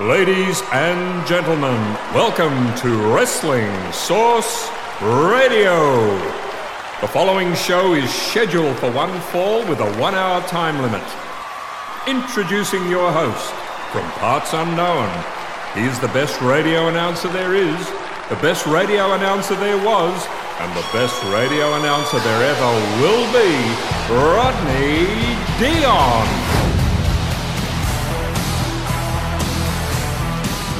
Ladies and gentlemen, welcome to Wrestling Source Radio. The following show is scheduled for one fall with a one hour time limit. Introducing your host from parts unknown. He's the best radio announcer there is, the best radio announcer there was, and the best radio announcer there ever will be, Rodney Dion.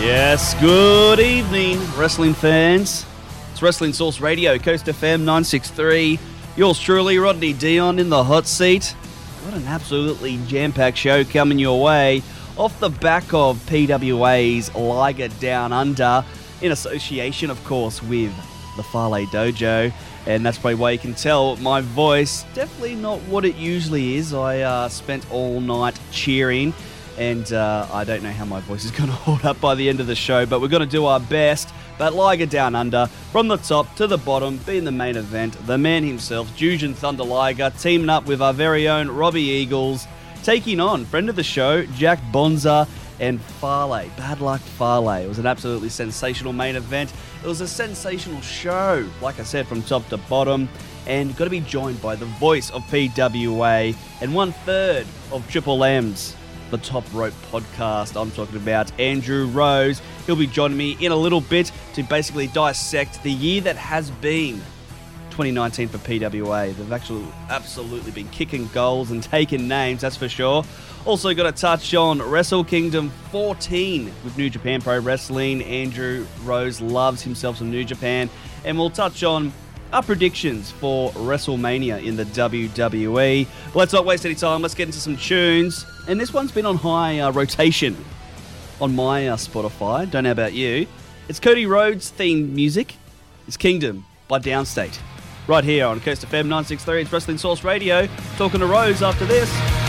Yes, good evening, wrestling fans. It's Wrestling Source Radio, Coast FM 963. Yours truly, Rodney Dion, in the hot seat. What an absolutely jam packed show coming your way off the back of PWA's Liger Down Under, in association, of course, with the Fale Dojo. And that's probably why you can tell my voice definitely not what it usually is. I uh, spent all night cheering and uh, I don't know how my voice is going to hold up by the end of the show, but we're going to do our best. But Liger Down Under, from the top to the bottom, being the main event, the man himself, Jushin Thunder Liger, teaming up with our very own Robbie Eagles, taking on friend of the show, Jack Bonza and Fale. Bad luck, Fale. It was an absolutely sensational main event. It was a sensational show, like I said, from top to bottom. And got to be joined by the voice of PWA and one third of Triple M's the Top Rope podcast. I'm talking about Andrew Rose. He'll be joining me in a little bit to basically dissect the year that has been 2019 for PWA. They've actually absolutely been kicking goals and taking names, that's for sure. Also, got to touch on Wrestle Kingdom 14 with New Japan Pro Wrestling. Andrew Rose loves himself some New Japan. And we'll touch on our predictions for WrestleMania in the WWE. But let's not waste any time. Let's get into some tunes. And this one's been on high uh, rotation on my uh, Spotify. Don't know about you. It's Cody Rhodes' theme music. It's Kingdom by Downstait. Right here on Coast FM 963. It's Wrestling Source Radio. Talking to Rose after this.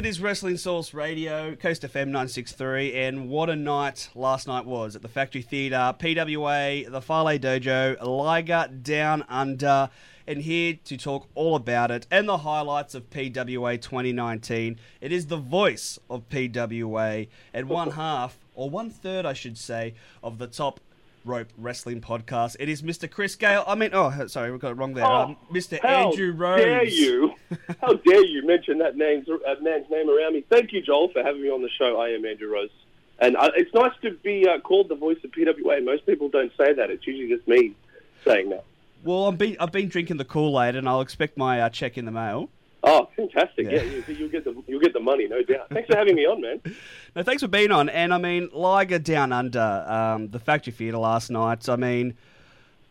It is Wrestling Source Radio, Coast FM 963, and what a night last night was at the Factory Theatre, PWA, the Fale Dojo, Liger Down Under, and here to talk all about it and the highlights of PWA 2019. It is the voice of PWA and one half, or one third, I should say, of the top Rope Wrestling Podcast. It is Mr. Chris Gale. I mean, oh, sorry, we got it wrong there. Oh, um, Mr. How Andrew Rhodes. dare you? How dare you mention that name's, uh, man's name around me? Thank you, Joel, for having me on the show. I am Andrew Rose. And uh, it's nice to be uh, called the voice of PWA. Most people don't say that. It's usually just me saying that. Well, I've been I've been drinking the Kool Aid, and I'll expect my uh, check in the mail. Oh, fantastic! Yeah. Yeah, you, you'll get the you'll get the money, no doubt. Thanks for having me on, man. No, thanks for being on. And I mean, Liger Down Under, um, the Factory Theatre last night. I mean,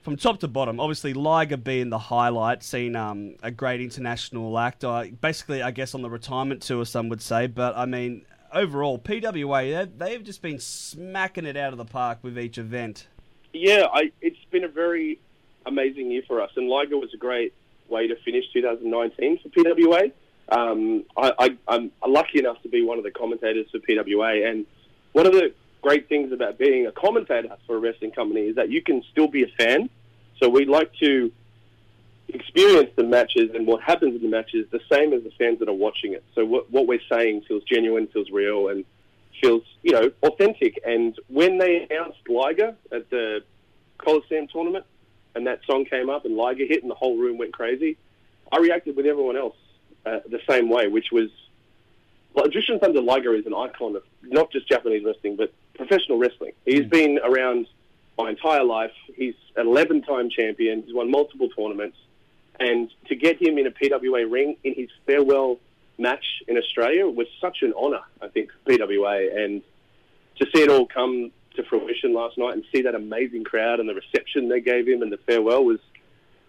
from top to bottom, obviously Liger being the highlight, seeing um, a great international act. Uh, basically, I guess on the retirement tour, some would say. But I mean, overall, PWA they- they've just been smacking it out of the park with each event. Yeah, I, it's been a very amazing year for us, and Liger was a great way to finish 2019 for PWA. Um, I, I'm lucky enough to be one of the commentators for PWA, and one of the great things about being a commentator for a wrestling company is that you can still be a fan. So we like to experience the matches and what happens in the matches the same as the fans that are watching it. So what, what we're saying feels genuine, feels real, and feels you know authentic. And when they announced Liger at the Coliseum tournament, and that song came up and Liger hit, and the whole room went crazy, I reacted with everyone else uh, the same way, which was. Well, Jushin Thunder Liger is an icon of not just Japanese wrestling, but professional wrestling. He's been around my entire life. He's an 11 time champion. He's won multiple tournaments. And to get him in a PWA ring in his farewell match in Australia was such an honour, I think, for PWA. And to see it all come to fruition last night and see that amazing crowd and the reception they gave him and the farewell was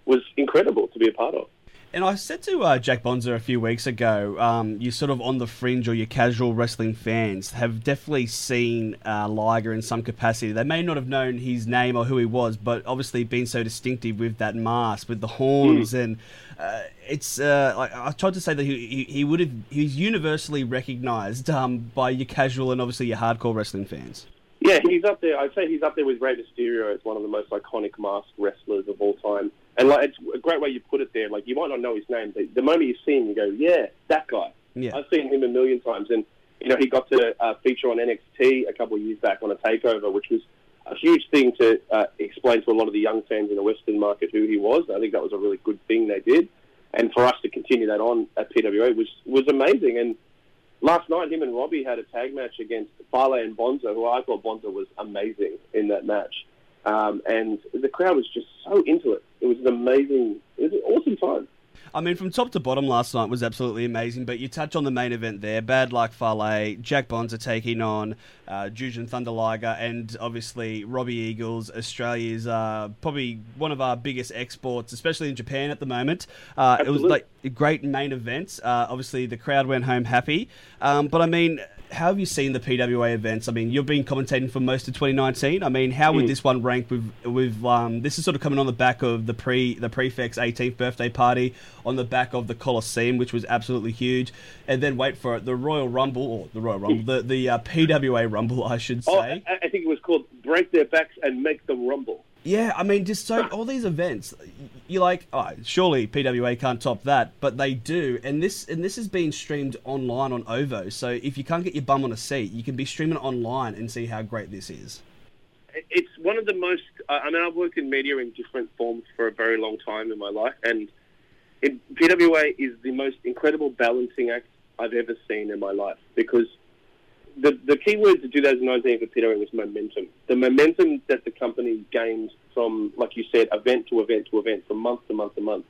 was incredible to be a part of. And I said to uh, Jack Bonza a few weeks ago, um, you're sort of on the fringe, or your casual wrestling fans have definitely seen uh, Liger in some capacity. They may not have known his name or who he was, but obviously being so distinctive with that mask, with the horns, mm. and uh, it's. Uh, like, I tried to say that he, he, he would have. He's universally recognised um, by your casual and obviously your hardcore wrestling fans. Yeah, he's up there. I'd say he's up there with Rey Mysterio as one of the most iconic masked wrestlers of all time. And like, it's a great way you put it there. Like, you might not know his name, but the moment you see him, you go, "Yeah, that guy." Yeah. I've seen him a million times, and you know, he got to uh, feature on NXT a couple of years back on a takeover, which was a huge thing to uh, explain to a lot of the young fans in the Western market who he was. I think that was a really good thing they did, and for us to continue that on at PWA was was amazing. And last night, him and Robbie had a tag match against Fale and Bonza, who I thought Bonza was amazing in that match. Um, and the crowd was just so into it. It was an amazing, it was an awesome time. I mean, from top to bottom, last night was absolutely amazing. But you touch on the main event there: Bad Luck Fale, Jack Bonza taking on uh, Jushin Thunder Liger, and obviously Robbie Eagles, Australia's uh, probably one of our biggest exports, especially in Japan at the moment. Uh, it was like a great main event. Uh, obviously, the crowd went home happy. Um, but I mean, how have you seen the PWA events? I mean, you've been commentating for most of 2019. I mean, how would mm. this one rank with with um, this is sort of coming on the back of the pre the prefect's 18th birthday party, on the back of the Coliseum, which was absolutely huge, and then wait for it, the Royal Rumble or the Royal Rumble, the the uh, PWA Rumble, I should oh, say. Oh, I think it was called Break Their Backs and Make Them Rumble. Yeah, I mean, just so all these events, you're like, oh, surely PWA can't top that, but they do, and this and this has been streamed online on Ovo. So if you can't get your bum on a seat, you can be streaming it online and see how great this is. It's one of the most. I mean, I've worked in media in different forms for a very long time in my life, and it, PWA is the most incredible balancing act I've ever seen in my life because the, the key word to 2019 for PWA was momentum. The momentum that the company gained from, like you said, event to event to event, from month to month to month,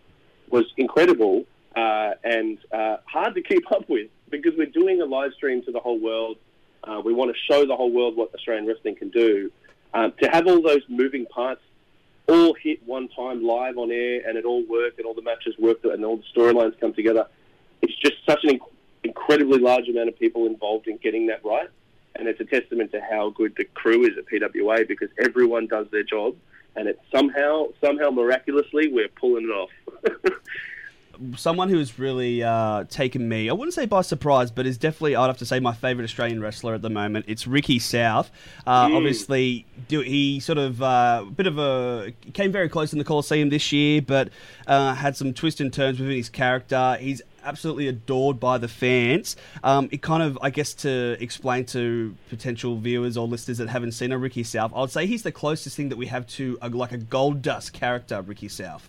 was incredible uh, and uh, hard to keep up with because we're doing a live stream to the whole world. Uh, we want to show the whole world what Australian wrestling can do. Um, to have all those moving parts all hit one time live on air and it all work and all the matches work and all the storylines come together, it's just such an incredibly large amount of people involved in getting that right. And it's a testament to how good the crew is at PWA because everyone does their job, and it's somehow, somehow miraculously, we're pulling it off. someone who's really uh, taken me, I wouldn't say by surprise, but is definitely, I'd have to say, my favourite Australian wrestler at the moment. It's Ricky South. Uh, mm. Obviously, do, he sort of, uh, bit of a, came very close in the Coliseum this year, but uh, had some twists and turns within his character. He's absolutely adored by the fans. Um, it kind of, I guess, to explain to potential viewers or listeners that haven't seen a Ricky South, I would say he's the closest thing that we have to a, like a Goldust character, Ricky South.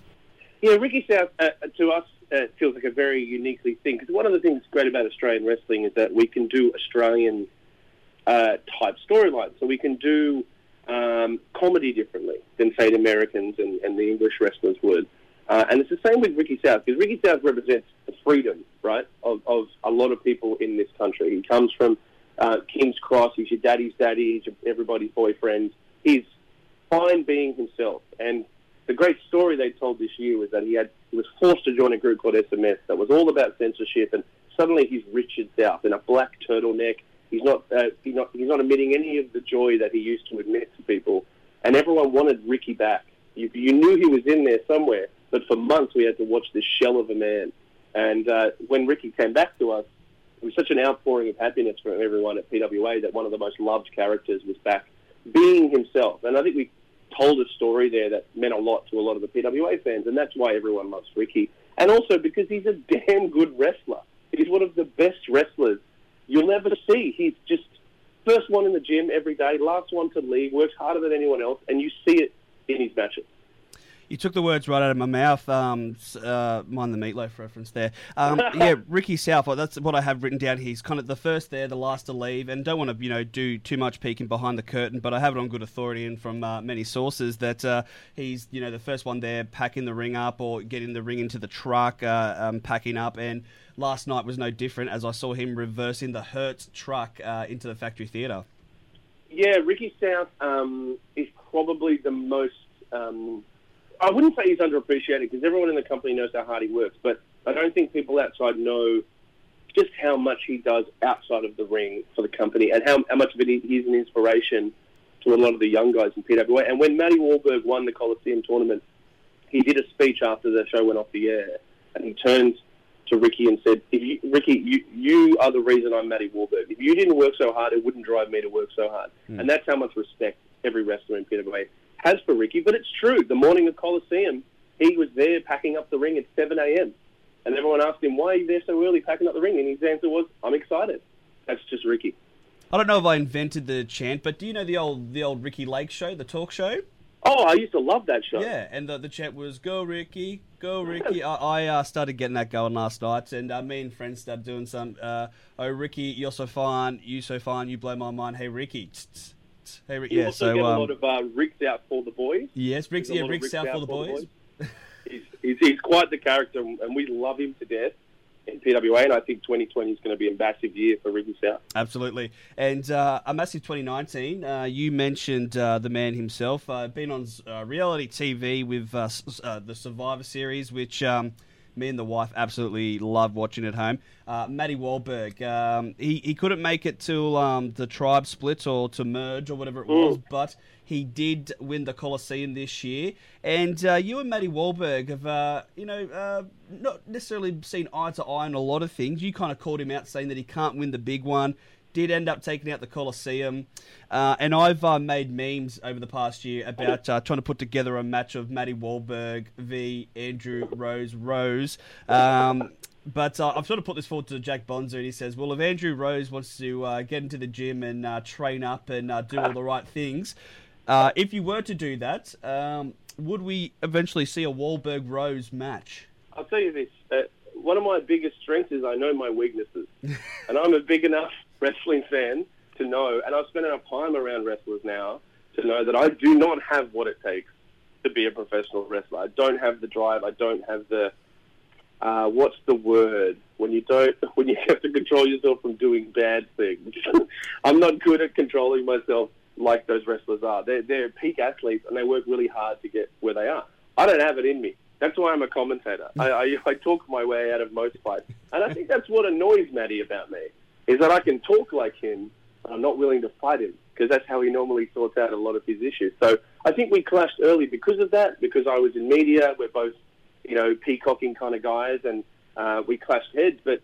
Yeah, Ricky South uh, to us uh, feels like a very uniquely thing because one of the things great about Australian wrestling is that we can do Australian uh, type storylines. So we can do um, comedy differently than say the Americans and, and the English wrestlers would. Uh, and it's the same with Ricky South because Ricky South represents the freedom, right, of, of a lot of people in this country. He comes from uh, King's Cross. He's your daddy's daddy. He's everybody's boyfriend. He's fine being himself. And the great story they told this year was that he had he was forced to join a group called SMS that was all about censorship, and suddenly he's Richard South in a black turtleneck. He's not, uh, he's not he's not admitting any of the joy that he used to admit to people, and everyone wanted Ricky back. You, you knew he was in there somewhere, but for months we had to watch this shell of a man. And uh, when Ricky came back to us, it was such an outpouring of happiness from everyone at PWA that one of the most loved characters was back being himself. And I think we told a story there that meant a lot to a lot of the PWA fans, and that's why everyone loves Ricky. And also because he's a damn good wrestler. He's one of the best wrestlers you'll ever see. He's just first one in the gym every day, last one to leave, works harder than anyone else, and you see it in his matches. You took the words right out of my mouth. Um, uh, mind the meatloaf reference there. Um, yeah, Ricky South. That's what I have written down here. He's kind of the first there, the last to leave, and don't want to you know do too much peeking behind the curtain, but I have it on good authority and from uh, many sources that uh, he's you know the first one there, packing the ring up or getting the ring into the truck, uh, um, packing up, and last night was no different as I saw him reversing the Hertz truck uh, into the factory theatre. Yeah, Ricky South um, is probably the most um, I wouldn't say he's underappreciated because everyone in the company knows how hard he works, but I don't think people outside know just how much he does outside of the ring for the company and how, how much of it he's an inspiration to a lot of the young guys in PWA. And when Matty Wahlberg won the Coliseum tournament, he did a speech after the show went off the air, and he turned to Ricky and said, if you, "Ricky, you, you are the reason I'm Matty Wahlberg. If you didn't work so hard, it wouldn't drive me to work so hard." Mm. And that's how much respect every wrestler in PWA has for Ricky. But it's true. The morning of Coliseum, he was there packing up the ring at 7 a.m. And everyone asked him, why are you there so early packing up the ring? And his answer was, I'm excited. That's just Ricky. I don't know if I invented the chant, but do you know the old the old Ricki Lake show, the talk show? Oh, I used to love that show. Yeah, and the, the chant was "Go Ricky, go Ricky." I, I uh, started getting that going last night, and uh, me and friends started doing some. Uh, oh, Ricky, you're so fine. You so fine. You blow my mind. Hey, Ricky. Hey, Ricky. You yeah, also so get a um, lot of uh, Ricks out for the boys. Yes, Ricks. Yeah, Ricks, Ricks out, out, for the boys. The boys. he's, he's, he's quite the character, and we love him to death in PWA, and I think 2020 is going to be a massive year for Ricky South. Absolutely, and uh, a massive 2019. Uh, you mentioned uh, the man himself, uh, been on uh, reality TV with uh, the Survivor Series, which. Um, me and the wife absolutely love watching at home. Uh, Matty Wahlberg, um, he, he couldn't make it to um, the tribe split or to merge or whatever it was, mm. but he did win the Coliseum this year. And uh, you and Matty Wahlberg have, uh, you know, uh, not necessarily seen eye to eye on a lot of things. You kind of called him out saying that he can't win the big one did end up taking out the Coliseum. Uh, and I've uh, made memes over the past year about uh, trying to put together a match of Matty Wahlberg v. Andrew Rose Rose. Um, but uh, I've sort of put this forward to Jack Bonza, and he says, "Well, if Andrew Rose wants to uh, get into the gym and uh, train up and do all the right things, if you were to do that, um, would we eventually see a Wahlberg Rose match?" I'll tell you this: one of my biggest strengths is I know my weaknesses, and I'm a big enough wrestling fan to know, and I've spent enough time around wrestlers now to know that I do not have what it takes to be a professional wrestler. I don't have the drive. I don't have the uh, what's the word when you don't when you have to control yourself from doing bad things. I'm not good at controlling myself like those wrestlers are. They're they're peak athletes and they work really hard to get where they are. I don't have it in me. That's why I'm a commentator. I, I, I talk my way out of most fights, and I think that's what annoys Matty about me is that I can talk like him, but I'm not willing to fight him because that's how he normally sorts out a lot of his issues. So I think we clashed early because of that, because I was in media. We're both, you know, peacocking kind of guys, and uh, we clashed heads. But,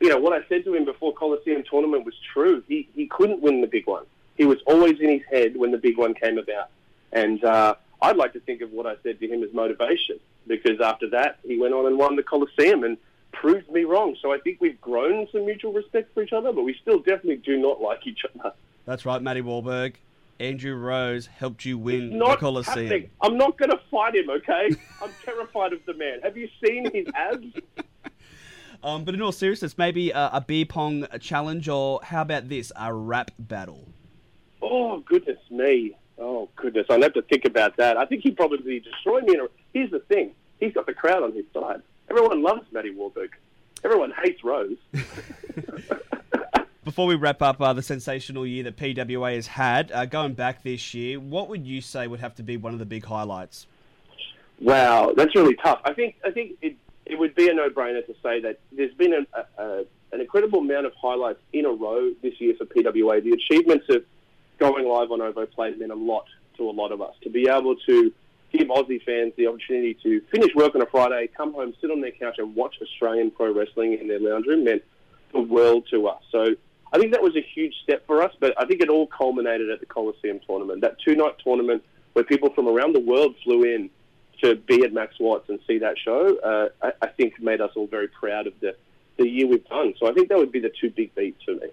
you know, what I said to him before Coliseum tournament was true. He, he couldn't win the big one. He was always in his head when the big one came about. And uh, I'd like to think of what I said to him as motivation because after that, he went on and won the Coliseum. And proved me wrong. So I think we've grown some mutual respect for each other, but we still definitely do not like each other. That's right, Matty Wahlberg. Andrew Rose helped you win the Coliseum. Happening. I'm not going to fight him, okay? I'm terrified of the man. Have you seen his abs? Um, but in all seriousness, maybe a, a beer pong challenge, or how about this, a rap battle? Oh goodness me! Oh goodness, I'd have to think about that. I think he'd probably destroy me. A, here's the thing: he's got the crowd on his side. Everyone loves Matty Wahlberg. Everyone hates Rose. Before we wrap up uh, the sensational year that PWA has had, uh, going back this year, what would you say would have to be one of the big highlights? Wow, that's really tough. I think I think it, it would be a no-brainer to say that there's been an, a, an incredible amount of highlights in a row this year for PWA. The achievements of going live on OVO Play meant a lot to a lot of us. To be able to give Aussie fans the opportunity to finish work on a Friday, come home, sit on their couch, and watch Australian pro wrestling in their lounge room meant the world to us. So I think that was a huge step for us, but I think it all culminated at the Coliseum tournament. That two night tournament where people from around the world flew in to be at Max Watts and see that show, uh, I, I think made us all very proud of the, the year we've done. So I think that would be the two big beats for me.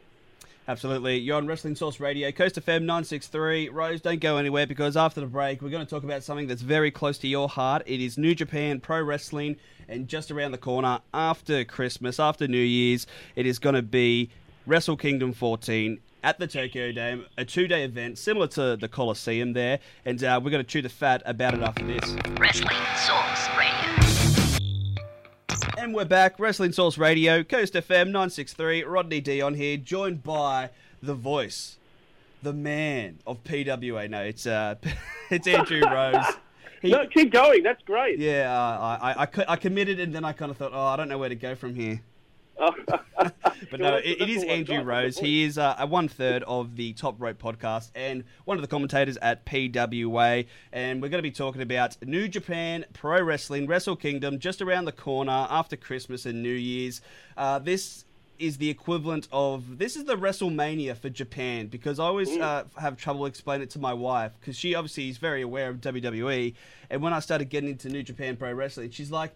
Absolutely. You're on Wrestling Source Radio, Coast FM 963. Rose, don't go anywhere because after the break, we're going to talk about something that's very close to your heart. It is New Japan Pro Wrestling, and just around the corner after Christmas, after New Year's, it is going to be Wrestle Kingdom 14 at the Tokyo Dome, a two day event similar to the Coliseum there, and uh, we're going to chew the fat about it after this. Wrestling Source and we're back, Wrestling Source Radio, Coast FM 963. Rodney Dion here, joined by the voice, the man of PWA. No, it's uh, it's Andrew Rose. he, no, keep going. That's great. Yeah, uh, I, I, I, I committed, and then I kind of thought, oh, I don't know where to go from here. but no, it, it is Andrew Rose. He is uh, a one third of the Top Rope podcast and one of the commentators at PWA. And we're going to be talking about New Japan Pro Wrestling, Wrestle Kingdom, just around the corner after Christmas and New Year's. Uh, this is the equivalent of this is the WrestleMania for Japan because I always mm. uh, have trouble explaining it to my wife because she obviously is very aware of WWE. And when I started getting into New Japan Pro Wrestling, she's like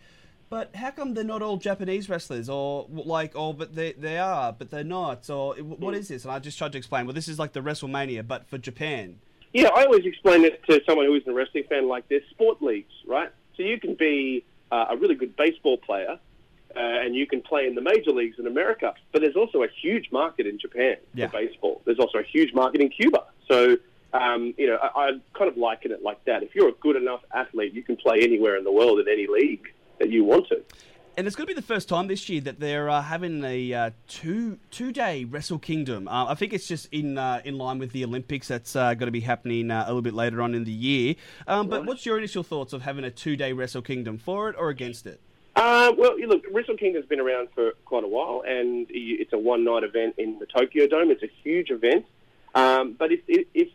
but how come they're not all Japanese wrestlers? Or like, oh, but they they are, but they're not. Or what is this? And I just tried to explain. Well, this is like the WrestleMania, but for Japan. Yeah, I always explain it to someone who isn't a wrestling fan like this: sport leagues, right? So you can be uh, a really good baseball player, uh, and you can play in the major leagues in America. But there's also a huge market in Japan yeah. for baseball. There's also a huge market in Cuba. So um, you know, I, I kind of liken it like that. If you're a good enough athlete, you can play anywhere in the world in any league that you want to. And it's going to be the first time this year that they're uh, having a uh, two two day Wrestle Kingdom. Uh, I think it's just in uh, in line with the Olympics. That's uh, going to be happening uh, a little bit later on in the year. Um, but what's your initial thoughts of having a two day Wrestle Kingdom for it or against it? well, look, Wrestle Kingdom's been around for quite a while, and it's a one night event in the Tokyo Dome. It's a huge event, um, but if, if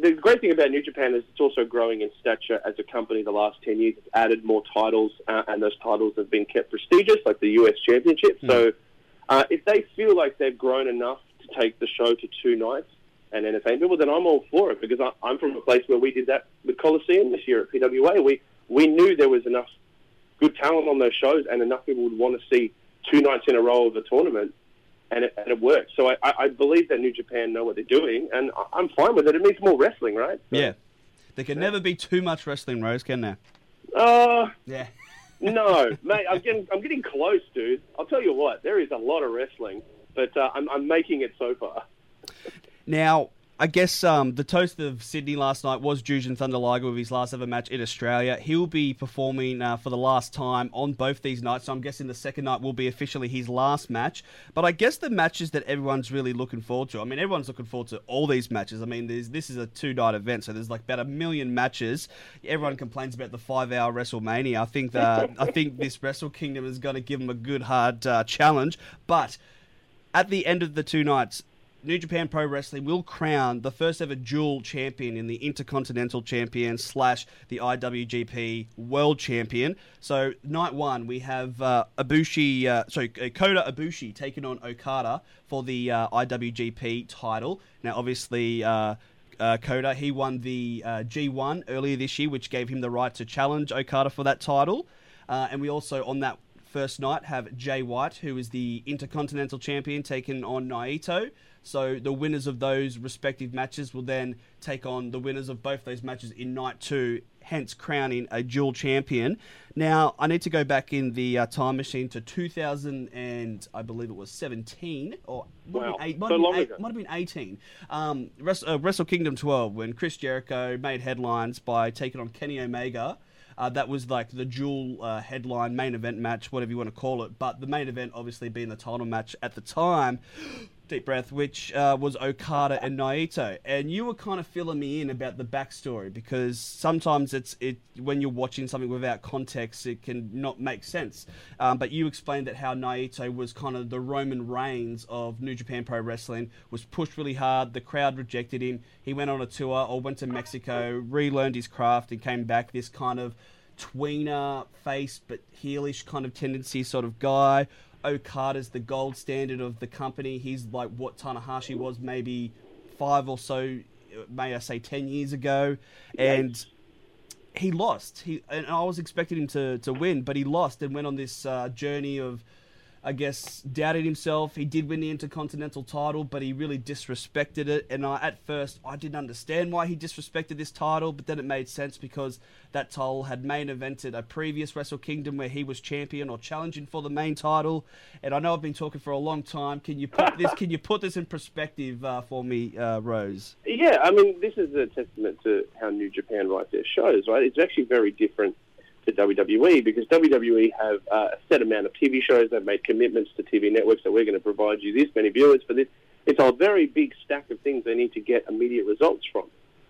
the great thing about New Japan is it's also growing in stature as a company. The last ten years, it's added more titles, uh, and those titles have been kept prestigious, like the US Championship. Mm. So, uh, if they feel like they've grown enough to take the show to two nights and entertain people, then I'm all for it because I, am from a place where we did that with Coliseum this year at PWA. We we knew there was enough good talent on those shows, and enough people would want to see two nights in a row of a tournament and it, and it works. So I, I believe that New Japan know what they're doing, and I'm fine with it. It means more wrestling, right? So, yeah. There can yeah. never be too much wrestling, Rose, can there? Uh, yeah. no, mate, I'm getting, I'm getting close, dude. I'll tell you what, there is a lot of wrestling, but uh, I'm, I'm making it so far. Now, I guess um, the toast of Sydney last night was Jushin Thunder Liger with his last ever match in Australia. He'll be performing uh, for the last time on both these nights, so I'm guessing the second night will be officially his last match. But I guess the matches that everyone's really looking forward to. I mean, everyone's looking forward to all these matches. I mean, this is a two night event, so there's like about a million matches. Everyone complains about the five hour WrestleMania. I think that I think this Wrestle Kingdom is going to give them a good hard uh, challenge, but at the end of the two nights, New Japan Pro Wrestling will crown the first ever dual champion in the Intercontinental Champion slash the IWGP World Champion. So night one we have uh, Ibushi, uh, sorry, uh, Kota Ibushi taking on Okada for the uh, IWGP title. Now, obviously. Uh, uh, Kota, he won the uh, G1 earlier this year, which gave him the right to challenge Okada for that title. Uh, and we also, on that first night, have Jay White, who is the Intercontinental Champion, taking on Naito. So the winners of those respective matches will then take on the winners of both those matches in night two, hence crowning a dual champion. Now I need to go back in the uh, time machine to 2000 and I believe it was 17 or wow. eight, might, so have eight, might, have been 18. Um, Wrestle, uh, Wrestle Kingdom 12 when Chris Jericho made headlines by taking on Kenny Omega. Uh, that was like the dual uh, headline main event match, whatever you want to call it. But the main event, obviously, being the title match at the time deep breath, which uh, was Okada and Naito, and you were kind of filling me in about the backstory because sometimes it's it when you're watching something without context, it can not make sense. Um, but you explained that how Naito was kind of the Roman Reigns of New Japan Pro Wrestling, was pushed really hard, the crowd rejected him. He went on a tour or went to Mexico, relearned his craft, and came back this kind of tweener face but heelish kind of tendency sort of guy Okada's the gold standard of the company. He's like what Tanahashi was maybe five or so, may I say, ten years ago, and he lost. He and I was expecting him to to win, but he lost and went on this uh, journey of I guess, doubted himself. He did win the Intercontinental title, but he really disrespected it. And I, at first, I didn't understand why he disrespected this title, but then it made sense because that title had main evented a previous Wrestle Kingdom where he was champion or challenging for the main title. And I know I've been talking for a long time. Can you put this? Can you put this in perspective uh, for me, uh, Rose? Yeah, I mean, this is a testament to how New Japan write their shows. Right? It's actually very different to WWE because WWE have uh, a set amount of TV shows. They've made commitments to TV networks that we're going to provide you this many viewers for this. It's a very big stack of things they need to get immediate results from.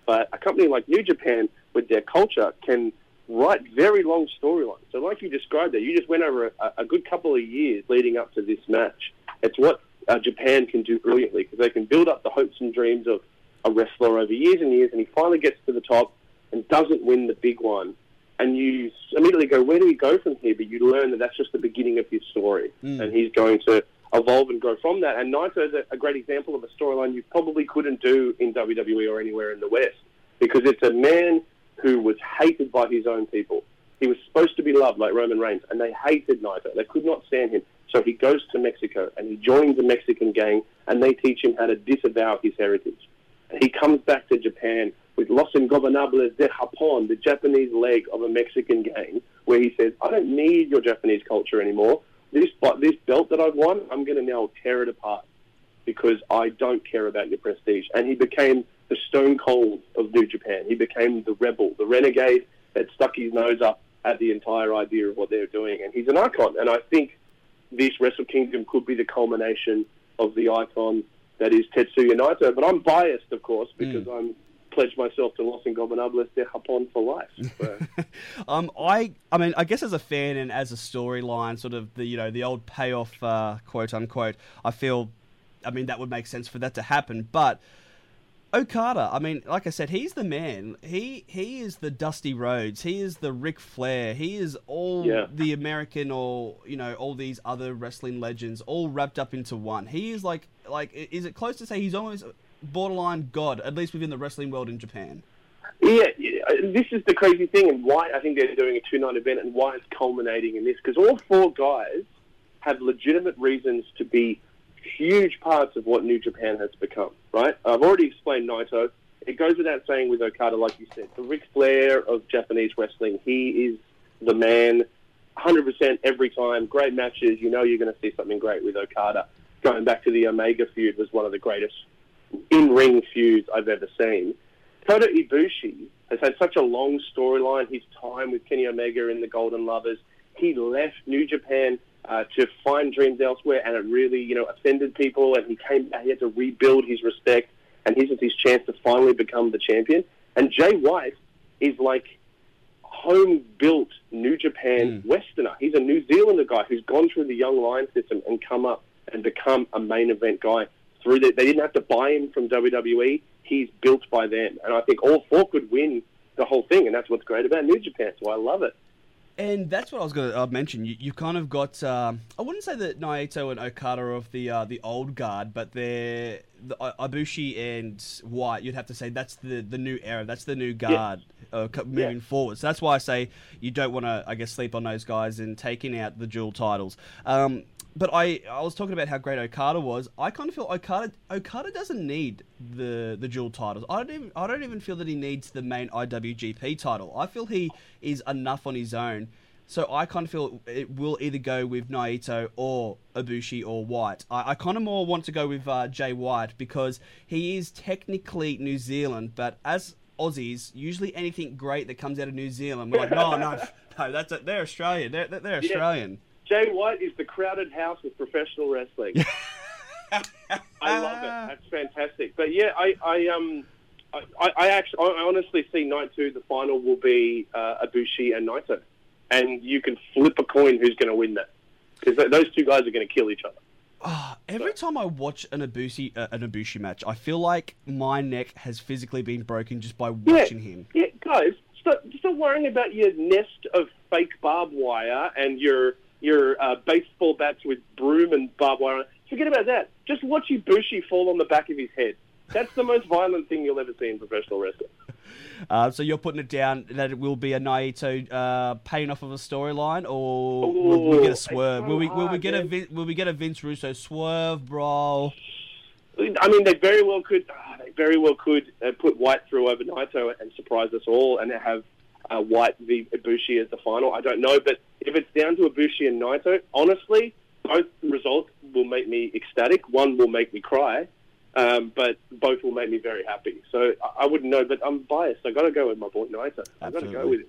But a company like New Japan, with their culture, can write very long storylines. So, like you described there, you just went over a, a good couple of years leading up to this match. It's what uh, Japan can do brilliantly because they can build up the hopes and dreams of a wrestler over years and years, and he finally gets to the top and doesn't win the big one. And you immediately go, where do we go from here? But you learn that that's just the beginning of his story, Mm. and he's going to evolve and grow from that. And Naito is a, a great example of a storyline you probably couldn't do in WWE or anywhere in the West because it's a man who was hated by his own people. He was supposed to be loved like Roman Reigns, and they hated Naito. They could not stand him. So he goes to Mexico and he joins a Mexican gang, and they teach him how to disavow his heritage. And he comes back to Japan with Los Ingobernables de Japón, the Japanese leg of a Mexican gang, where he says, "I don't need your Japanese culture anymore. This this belt that I've won, I'm going to now tear it apart because I don't care about your prestige." And he became the Stone Cold of New Japan. He became the rebel, the renegade that stuck his nose up at the entire idea of what they're doing. And he's an icon. And I think this Wrestle Kingdom could be the culmination of the icon that is Tetsuya Naito. But I'm biased, of course, because mm. I'm pledged myself to Los Ingobernables de Japón for life. So. Um, I, I mean, I guess as a fan and as a storyline, sort of the you know the old payoff, uh, quote unquote. I feel, I mean, that would make sense for that to happen. But Okada, I mean, like I said, he's the man. He he is the Dusty Rhodes. He is the Ric Flair. He is all Yeah. the American or you know all these other wrestling legends all wrapped up into one. He is like like is it close to say he's almost borderline god, at least within the wrestling world in Japan. Yeah, yeah, uh, this is the crazy thing, and why I think they're doing a two-night event, and why it's culminating in this. Because all four guys have legitimate reasons to be huge parts of what New Japan has become. Right? I've already explained Naito. It goes without saying with Okada, like you said, the Ric Flair of Japanese wrestling. He is the man, 100% every time. Great matches. You know you're going to see something great with Okada. Going back to the Omega feud was one of the greatest in-ring feuds I've ever seen. Kota Ibushi has had such a long storyline. His time with Kenny Omega in the Golden Lovers, he left New Japan uh, to find dreams elsewhere, and it really, you know, offended people. And he came back. He had to rebuild his respect, and this is his chance to finally become the champion. And Jay White is like home-built New Japan Westerner. He's a New Zealander guy who's gone through the Young Lion system and come up and become a main event guy through that. They didn't have to buy him from WWE. He's built by them, and I think all four could win the whole thing, and that's what's great about New Japan. So I love it. And that's what I was going to uh, mention. You, you kind of got. Um, I wouldn't say that Naito and Okada are of the uh, the old guard, but they're the, uh, Ibushi and White. You'd have to say that's the the new era. That's the new guard uh, moving Yeah. forward. So that's why I say you don't want to, I guess, sleep on those guys and taking out the dual titles. Um, but I, I was talking about how great Okada was. I kind of feel Okada Okada doesn't need the the dual titles. I don't even I don't even feel that he needs the main IWGP title. I feel he is enough on his own. So I kind of feel it will either go with Naito or Ibushi or White. I, I kind of more want to go with uh, Jay White because he is technically New Zealand, but as Aussies, usually anything great that comes out of New Zealand, we're like, no, no, no, that's a, they're Australian. They're, they're they're Australian. Jay White is the crowded house of professional wrestling. I love it. That's fantastic. But yeah, I, I um, I, I- I actually, I honestly see night two. The final will be uh, Ibushi and Naito, and you can flip a coin who's going to win that because th- those two guys are going to kill each other. Ah, every time I watch an Ibushi uh, an Ibushi match, I feel like my neck has physically been broken just by watching him. Yeah, guys, stop, stop worrying about your nest of fake barbed wire and your your uh, baseball bats with broom and barbed wire. Forget about that. Just watch Ibushi fall on the back of his head. That's the most violent thing you'll ever see in professional wrestling. Uh, so you're putting it down that it will be a Naito uh, paying off of a storyline, or will we get a swerve? it's Will we so will we hard, get a. Vin, will we get a Vince Russo swerve, bro? I mean, they very well could. ah, they very well could uh, put White through over Naito and surprise us all, and have uh, White v Ibushi as the final. I don't know, but if it's down to Ibushi and Naito, honestly, both results will make me ecstatic. One will make me cry, um, but both will make me very happy. So I, I wouldn't know, but I'm biased. I got to go with my boy Naito. I got to go with him.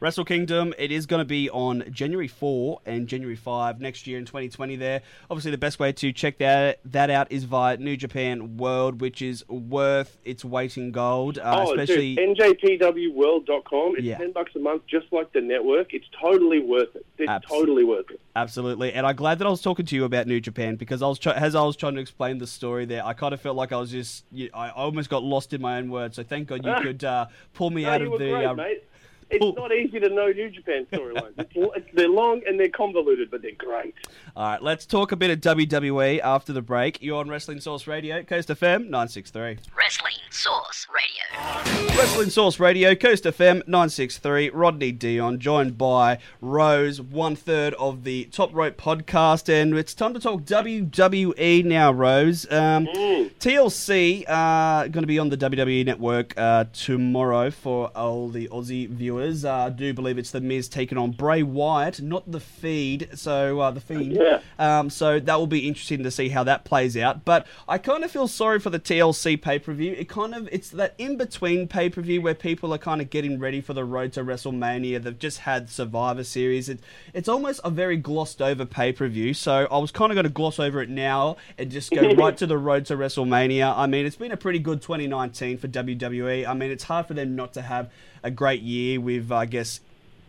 Wrestle Kingdom, it is going to be on January 4 and January 5 next year in 2020 there. Obviously, the best way to check that, that out is via New Japan World, which is worth its weight in gold. Uh, oh, especially dude, NJPWWorld.com. It's Yeah. 10 bucks a month, just like the network. It's totally worth it. It's totally worth it. Absolutely, and I'm glad that I was talking to you about New Japan because I was try- as I was trying to explain the story there, I kind of felt like I was just you, I I almost got lost in my own words. So thank God you could uh, pull me No, out of the. great, uh, mate. It's pull- not easy to know New Japan storylines. It's, it's, they're long and they're convoluted, but they're great. All right, let's talk a bit of WWE after the break. You're on Wrestling Source Radio, Coast FM 963. Wrestling Source Radio. Wrestling Source Radio, Coast FM 963. Rodney Dion, joined by Rose, one third of the Top Rope podcast, and it's time to talk WWE now. Rose, um, TLC uh, going to be on the WWE network uh, tomorrow for all the Aussie viewers. Uh, I do believe it's the Miz taking on Bray Wyatt, not the Fiend. So uh, the Fiend. Yeah. Um, so that will be interesting to see how that plays out. But I kind of feel sorry for the TLC pay per view. It kind of it's that in between pay per view where people are kind of getting ready for the road to WrestleMania. They've just had Survivor Series. It, it's almost a very glossed over pay per view. So I was kind of going to gloss over it now and just go right to the road to WrestleMania. I mean, it's been a pretty good 2019 for WWE. I mean, it's hard for them not to have a great year with, I guess,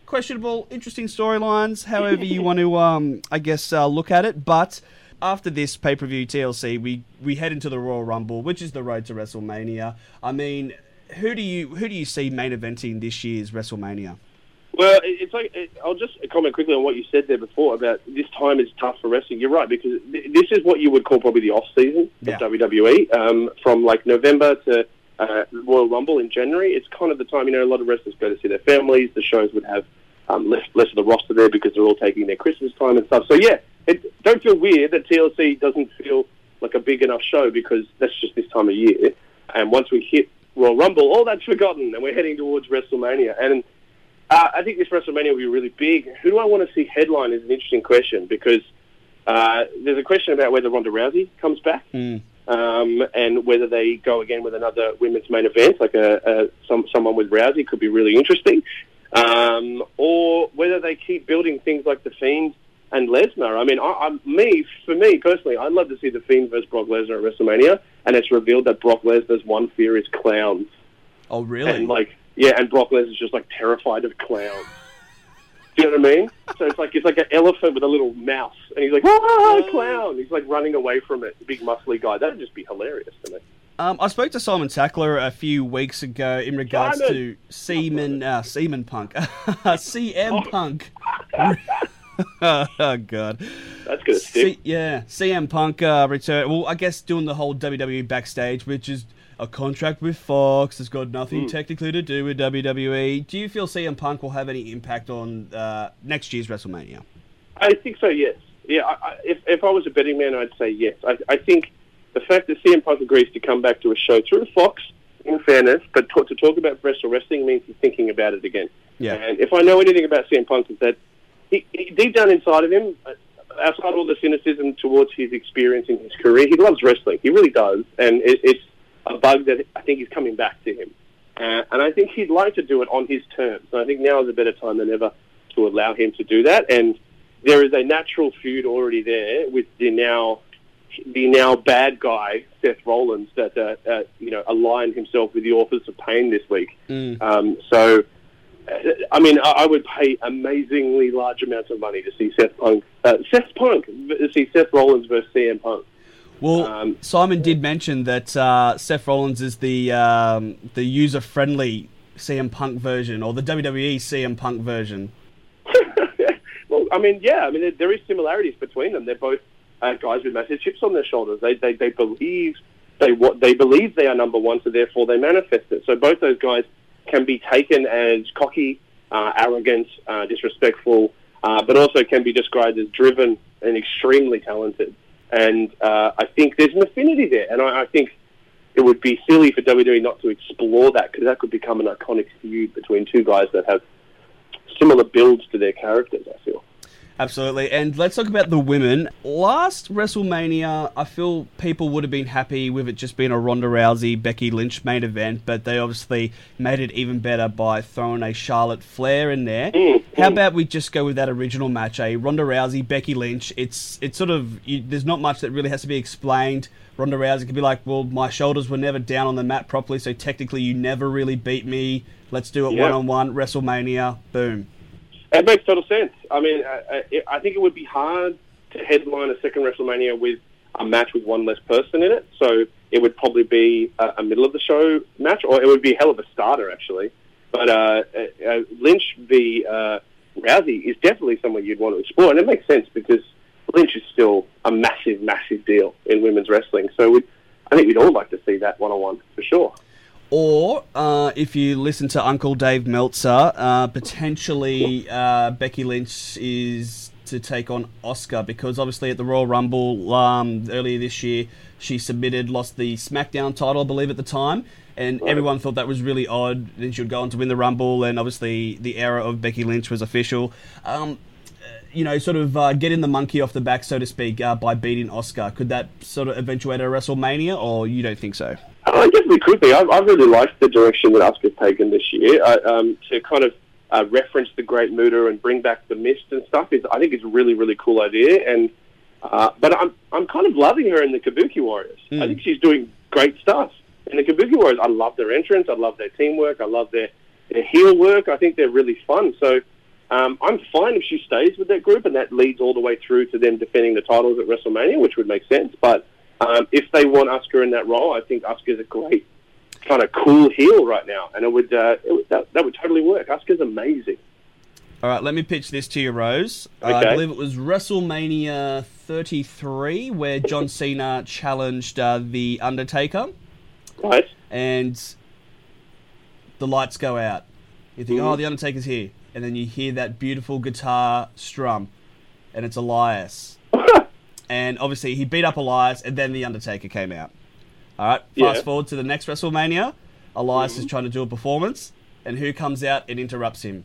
questionable, interesting storylines, however you want to, um, I guess, uh, look at it. But after this pay per view TLC, we we head into the Royal Rumble, which is the road to WrestleMania. I mean, who do you who do you see main eventing this year's WrestleMania? Well, it's like it, I'll just comment quickly on what you said there before about this time is tough for wrestling. You're right because th- this is what you would call probably the off season Yeah. of WWE um, from like November to uh, Royal Rumble in January. It's kind of the time you know a lot of wrestlers go to see their families. The shows would have um, less less of the roster there because they're all taking their Christmas time and stuff. So yeah, it, don't feel weird that TLC doesn't feel like a big enough show because that's just this time of year. And once we hit Royal Rumble, all that's forgotten, and we're heading towards WrestleMania. And uh, I think this WrestleMania will be really big. Who do I want to see headline is an interesting question because uh, there's a question about whether Ronda Rousey comes back um, and whether they go again with another women's main event, like a, a some, someone with Rousey could be really interesting, um, or whether they keep building things like the Fiend and Lesnar. I mean, I, I'm me for me personally, I'd love to see the Fiend versus Brock Lesnar at WrestleMania, and it's revealed that Brock Lesnar's one fear is clowns. Oh, really? And like, yeah, and Brock Lesnar's just like terrified of clowns. Do you know what I mean? So it's like it's like an elephant with a little mouse, and he's like, ah, clown. He's like running away from it. Big muscly guy. That'd just be hilarious to me. Um, I spoke to Simon Tackler a few weeks ago in regards Simon! to Seaman, uh, Seaman Punk, CM Punk. oh God. That's gonna stick. C- yeah, CM Punk uh, return. Well, I guess doing the whole WWE backstage, which is a contract with Fox, has got nothing technically to do with WWE. Do you feel CM Punk will have any impact on uh, next year's WrestleMania? I think so. Yes. Yeah. I, I, if if I was a betting man, I'd say yes. I, I think the fact that CM Punk agrees to come back to a show through Fox, in fairness, but to, to talk about professional wrestling means he's thinking about it again. Yeah. And if I know anything about CM Punk, is that he, he deep down inside of him, uh, outside all the cynicism towards his experience in his career, he loves wrestling. He really does, and it, it's a bug that I think is coming back to him. Uh, and I think he'd like to do it on his terms. And I think now is a better time than ever to allow him to do that. And there is a natural feud already there with the now the now bad guy Seth Rollins that uh, uh, you know aligned himself with the authors of Pain this week. Um, so, uh, I mean, I, I would pay amazingly large amounts of money to see Seth Punk, uh, Seth Punk, to see Seth Rollins versus CM Punk. Well, Um, Simon did mention that uh, Seth Rollins is the um, the user friendly CM Punk version or the WWE CM Punk version. well, I mean, yeah, I mean, there, there is similarities between them. They're both uh, guys with massive chips on their shoulders. They, they, they believe they what they believe they are number one, so therefore they manifest it. So both those guys can be taken as cocky, uh, arrogant, uh, disrespectful, uh, but also can be described as driven and extremely talented. And uh, I think there's an affinity there, and I, I think it would be silly for WWE not to explore that because that could become an iconic feud between two guys that have similar builds to their characters. I feel. Absolutely. And let's talk about the women. Last WrestleMania, I feel people would have been happy with it just being a Ronda Rousey, Becky Lynch main event, but they obviously made it even better by throwing a Charlotte Flair in there. Mm, mm. How about we just go with that original match, a Ronda Rousey, Becky Lynch? It's it's sort of you, there's not much that really has to be explained. Ronda Rousey could be like, "Well, my shoulders were never down on the mat properly, so technically you never really beat me. Let's do it one on one, WrestleMania, boom." It makes total sense. I mean, I, I, I think it would be hard to headline a second WrestleMania with a match with one less person in it. So it would probably be a, a middle of the show match, or it would be a hell of a starter actually. But uh, uh, uh, Lynch v uh, Rousey is definitely someone you'd want to explore, and it makes sense because Lynch is still a massive, massive deal in women's wrestling. So I think we'd all like to see that one on one for sure. Or uh, if you listen to Uncle Dave Meltzer, uh, potentially uh, Becky Lynch is to take on Asuka because obviously at the Royal Rumble um, earlier this year she submitted, lost the SmackDown title, I believe, at the time, and everyone thought that was really odd. Then she would go on to win the Rumble, and obviously the era of Becky Lynch was official. Um, you know, sort of uh, getting the monkey off the back, so to speak, uh, by beating Asuka. Could that sort of eventuate a WrestleMania, or you don't think so? Oh, it definitely could be. I, I really liked the direction that Asuka's taken this year. Uh, um, to kind of uh, reference the Great Muta and bring back the mist and stuff is, I think, is a really, really cool idea. And uh, but I'm I'm kind of loving her in the Kabuki Warriors. I think she's doing great stuff in the Kabuki Warriors. I love their entrance. I love their teamwork. I love their their heel work. I think they're really fun. So. Um, I'm fine if she stays with that group, and that leads all the way through to them defending the titles at WrestleMania, which would make sense. But um, if they want Asuka in that role, I think Asuka's a great kind of cool heel right now, and it would, uh, it would that, that would totally work. Asuka's amazing. All right, let me pitch this to you, Rose. Uh, I believe it was WrestleMania 33 where John Cena challenged uh, The Undertaker, Right? and the lights go out. You think, Mhm. oh, The Undertaker's here. And then you hear that beautiful guitar strum, and it's Elias. and obviously, he beat up Elias, and then The Undertaker came out. All right, fast Yeah. forward to the next WrestleMania. Elias is trying to do a performance, and who comes out and interrupts him?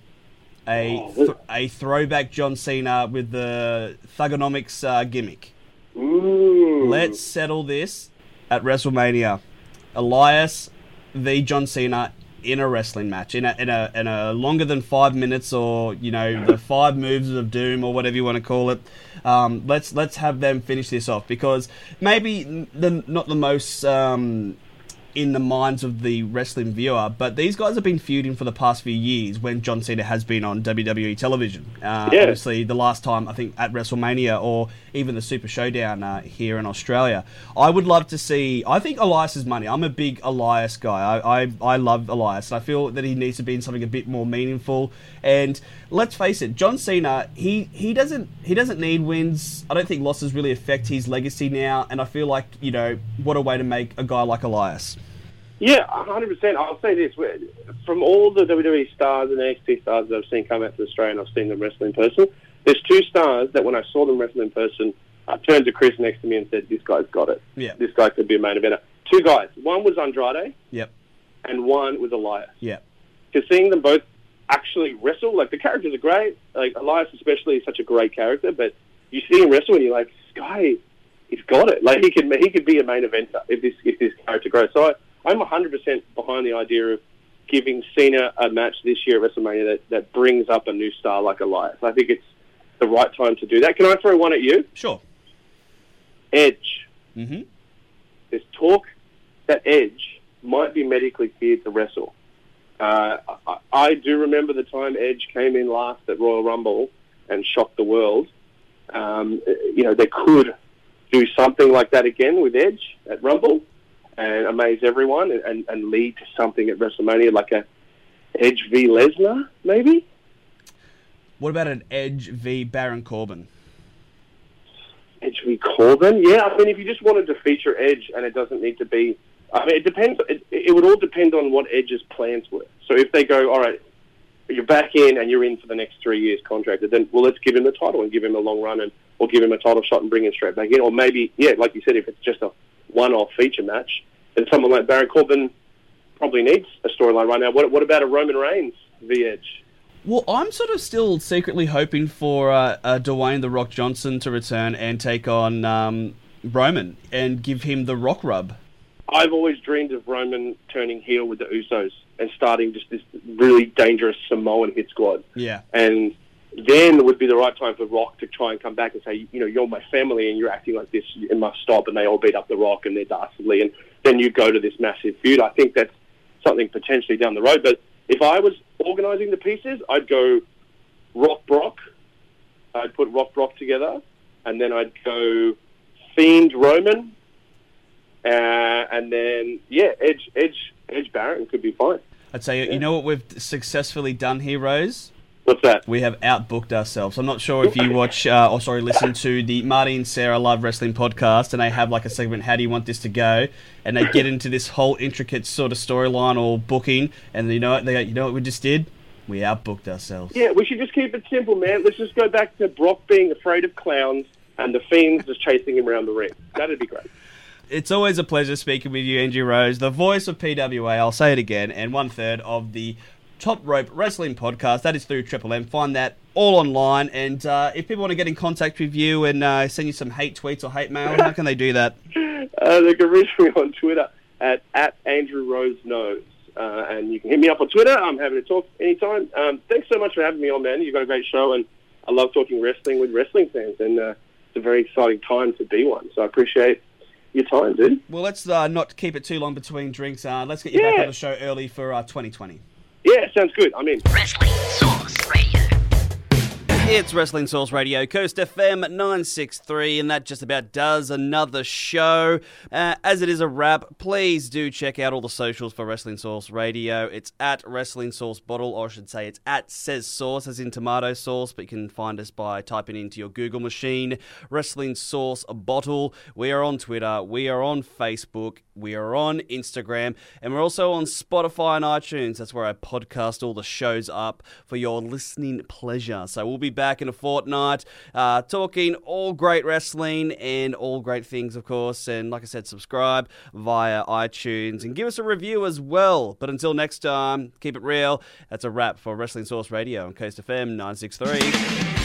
A, Oh, th- a throwback John Cena with the Thuganomics uh, gimmick. Ooh. Let's settle this at WrestleMania. Elias v John Cena in a wrestling match in a in a in a longer than five minutes or you know the five moves of doom or whatever you want to call it. Um, let's let's have them finish this off because maybe the not the most. Um, in the minds of the wrestling viewer, but these guys have been feuding for the past few years when John Cena has been on WWE television. Uh, Yeah. Obviously, the last time I think at WrestleMania or even the Super Showdown uh, here in Australia. I would love to see. I think Elias is money. I'm a big Elias guy. I, I I love Elias. I feel that he needs to be in something a bit more meaningful. And let's face it, John Cena he he doesn't he doesn't need wins. I don't think losses really affect his legacy now. And I feel like you know what a way to make a guy like Elias. Yeah, 100%. I'll say this. From all the WWE stars and NXT stars that I've seen come out to Australia and I've seen them wrestle in person, there's two stars that when I saw them wrestle in person, I turned to Chris next to me and said, this guy's got it. Yeah. This guy could be a main eventer. Two guys. One was Andrade Yep. and one was Elias. Yep. Because seeing them both actually wrestle, like the characters are great. Like Elias especially is such a great character, but you see him wrestle and you're like, this guy, he's got it. Like he could he could be a main eventer if this if this character grows. So I, I'm 100 percent behind the idea of giving Cena a match this year at WrestleMania that, that brings up a new star like Elias. I think it's the right time to do that. Can I throw one at you? Sure. Edge. Mm-hmm. There's talk that Edge might be medically cleared to wrestle. Uh, I, I do remember the time Edge came in last at Royal Rumble and shocked the world. Um, you know, they could do something like that again with Edge at Rumble and amaze everyone and, and, and lead to something at WrestleMania like a Edge v Lesnar, maybe? What about an Edge v Baron Corbin? Edge v Corbin? Yeah, I mean, if you just wanted to feature Edge and it doesn't need to be. I mean, it depends. It, it would all depend on what Edge's plans were. So if they go, all right, you're back in and you're in for the next three years contracted, then, well, let's give him the title and give him a long run and or give him a title shot and bring him straight back in. Or maybe, yeah, like you said, if it's just a one off feature match, then someone like Baron Corbin probably needs a storyline right now. What, what about a Roman Reigns v Edge? Well, I'm sort of still secretly hoping for uh, uh, Dwayne the Rock Johnson to return and take on um, Roman and give him the Rock rub. I've always dreamed of Roman turning heel with the Usos and starting just this really dangerous Samoan hit squad. Yeah. And then would be the right time for Rock to try and come back and say, you know, you're my family and you're acting like this, it must stop. And they all beat up the Rock and they're dastardly. And then you go to this massive feud. I think that's something potentially down the road. But if I was organising the pieces, I'd go Rock Brock. I'd put Rock Brock together, and then I'd go Fiend Roman, uh, and then yeah, Edge Edge Edge Baron could be fine. I'd say, you know what we've successfully done here, Rose? What's that? We have outbooked ourselves. I'm not sure if you watch, uh, or sorry, listen to the Marty and Sarah Live Wrestling podcast, and they have like a segment, How Do You Want This to Go? And they get into this whole intricate sort of storyline or booking, and you know what? They go, you know what we just did? We outbooked ourselves. Yeah, we should just keep it simple, man. Let's just go back to Brock being afraid of clowns and the Fiends just chasing him around the ring. That'd be great. It's always a pleasure speaking with you, Andrew Rose, the voice of PWA. I'll say it again, and one third of the Top Rope Wrestling podcast. That is through Triple M. Find that all online. And uh, if people want to get in contact with you and uh, send you some hate tweets or hate mail, how can they do that? Uh, they can reach me on Twitter at, at Andrew Rose Knows. Uh, and you can hit me up on Twitter. I'm happy to talk anytime. Um, thanks so much for having me on, man. You've got a great show, and I love talking wrestling with wrestling fans. And uh, it's a very exciting time to be one. So I appreciate your time, dude. Well, let's uh, not keep it too long between drinks. Uh, let's get you back on the show early for uh, 2020. Yeah, sounds good. I'm in. Wrestling Source Radio. It's Wrestling Source Radio, Coast FM 963, and that just about does another show. Uh, as it is a wrap, please do check out all the socials for Wrestling Source Radio. It's at Wrestling Source Bottle, or I should say it's at Says Sauce, as in tomato sauce, but you can find us by typing into your Google machine Wrestling Source Bottle. We are on Twitter, we are on Facebook, we are on Instagram, and we're also on Spotify and iTunes. That's where I podcast all the shows up for your listening pleasure. So we'll be back in a fortnight uh, talking all great wrestling and all great things, of course. And like I said, subscribe via iTunes and give us a review as well. But until next time, keep it real. That's a wrap for Wrestling Source Radio on Coast FM 963.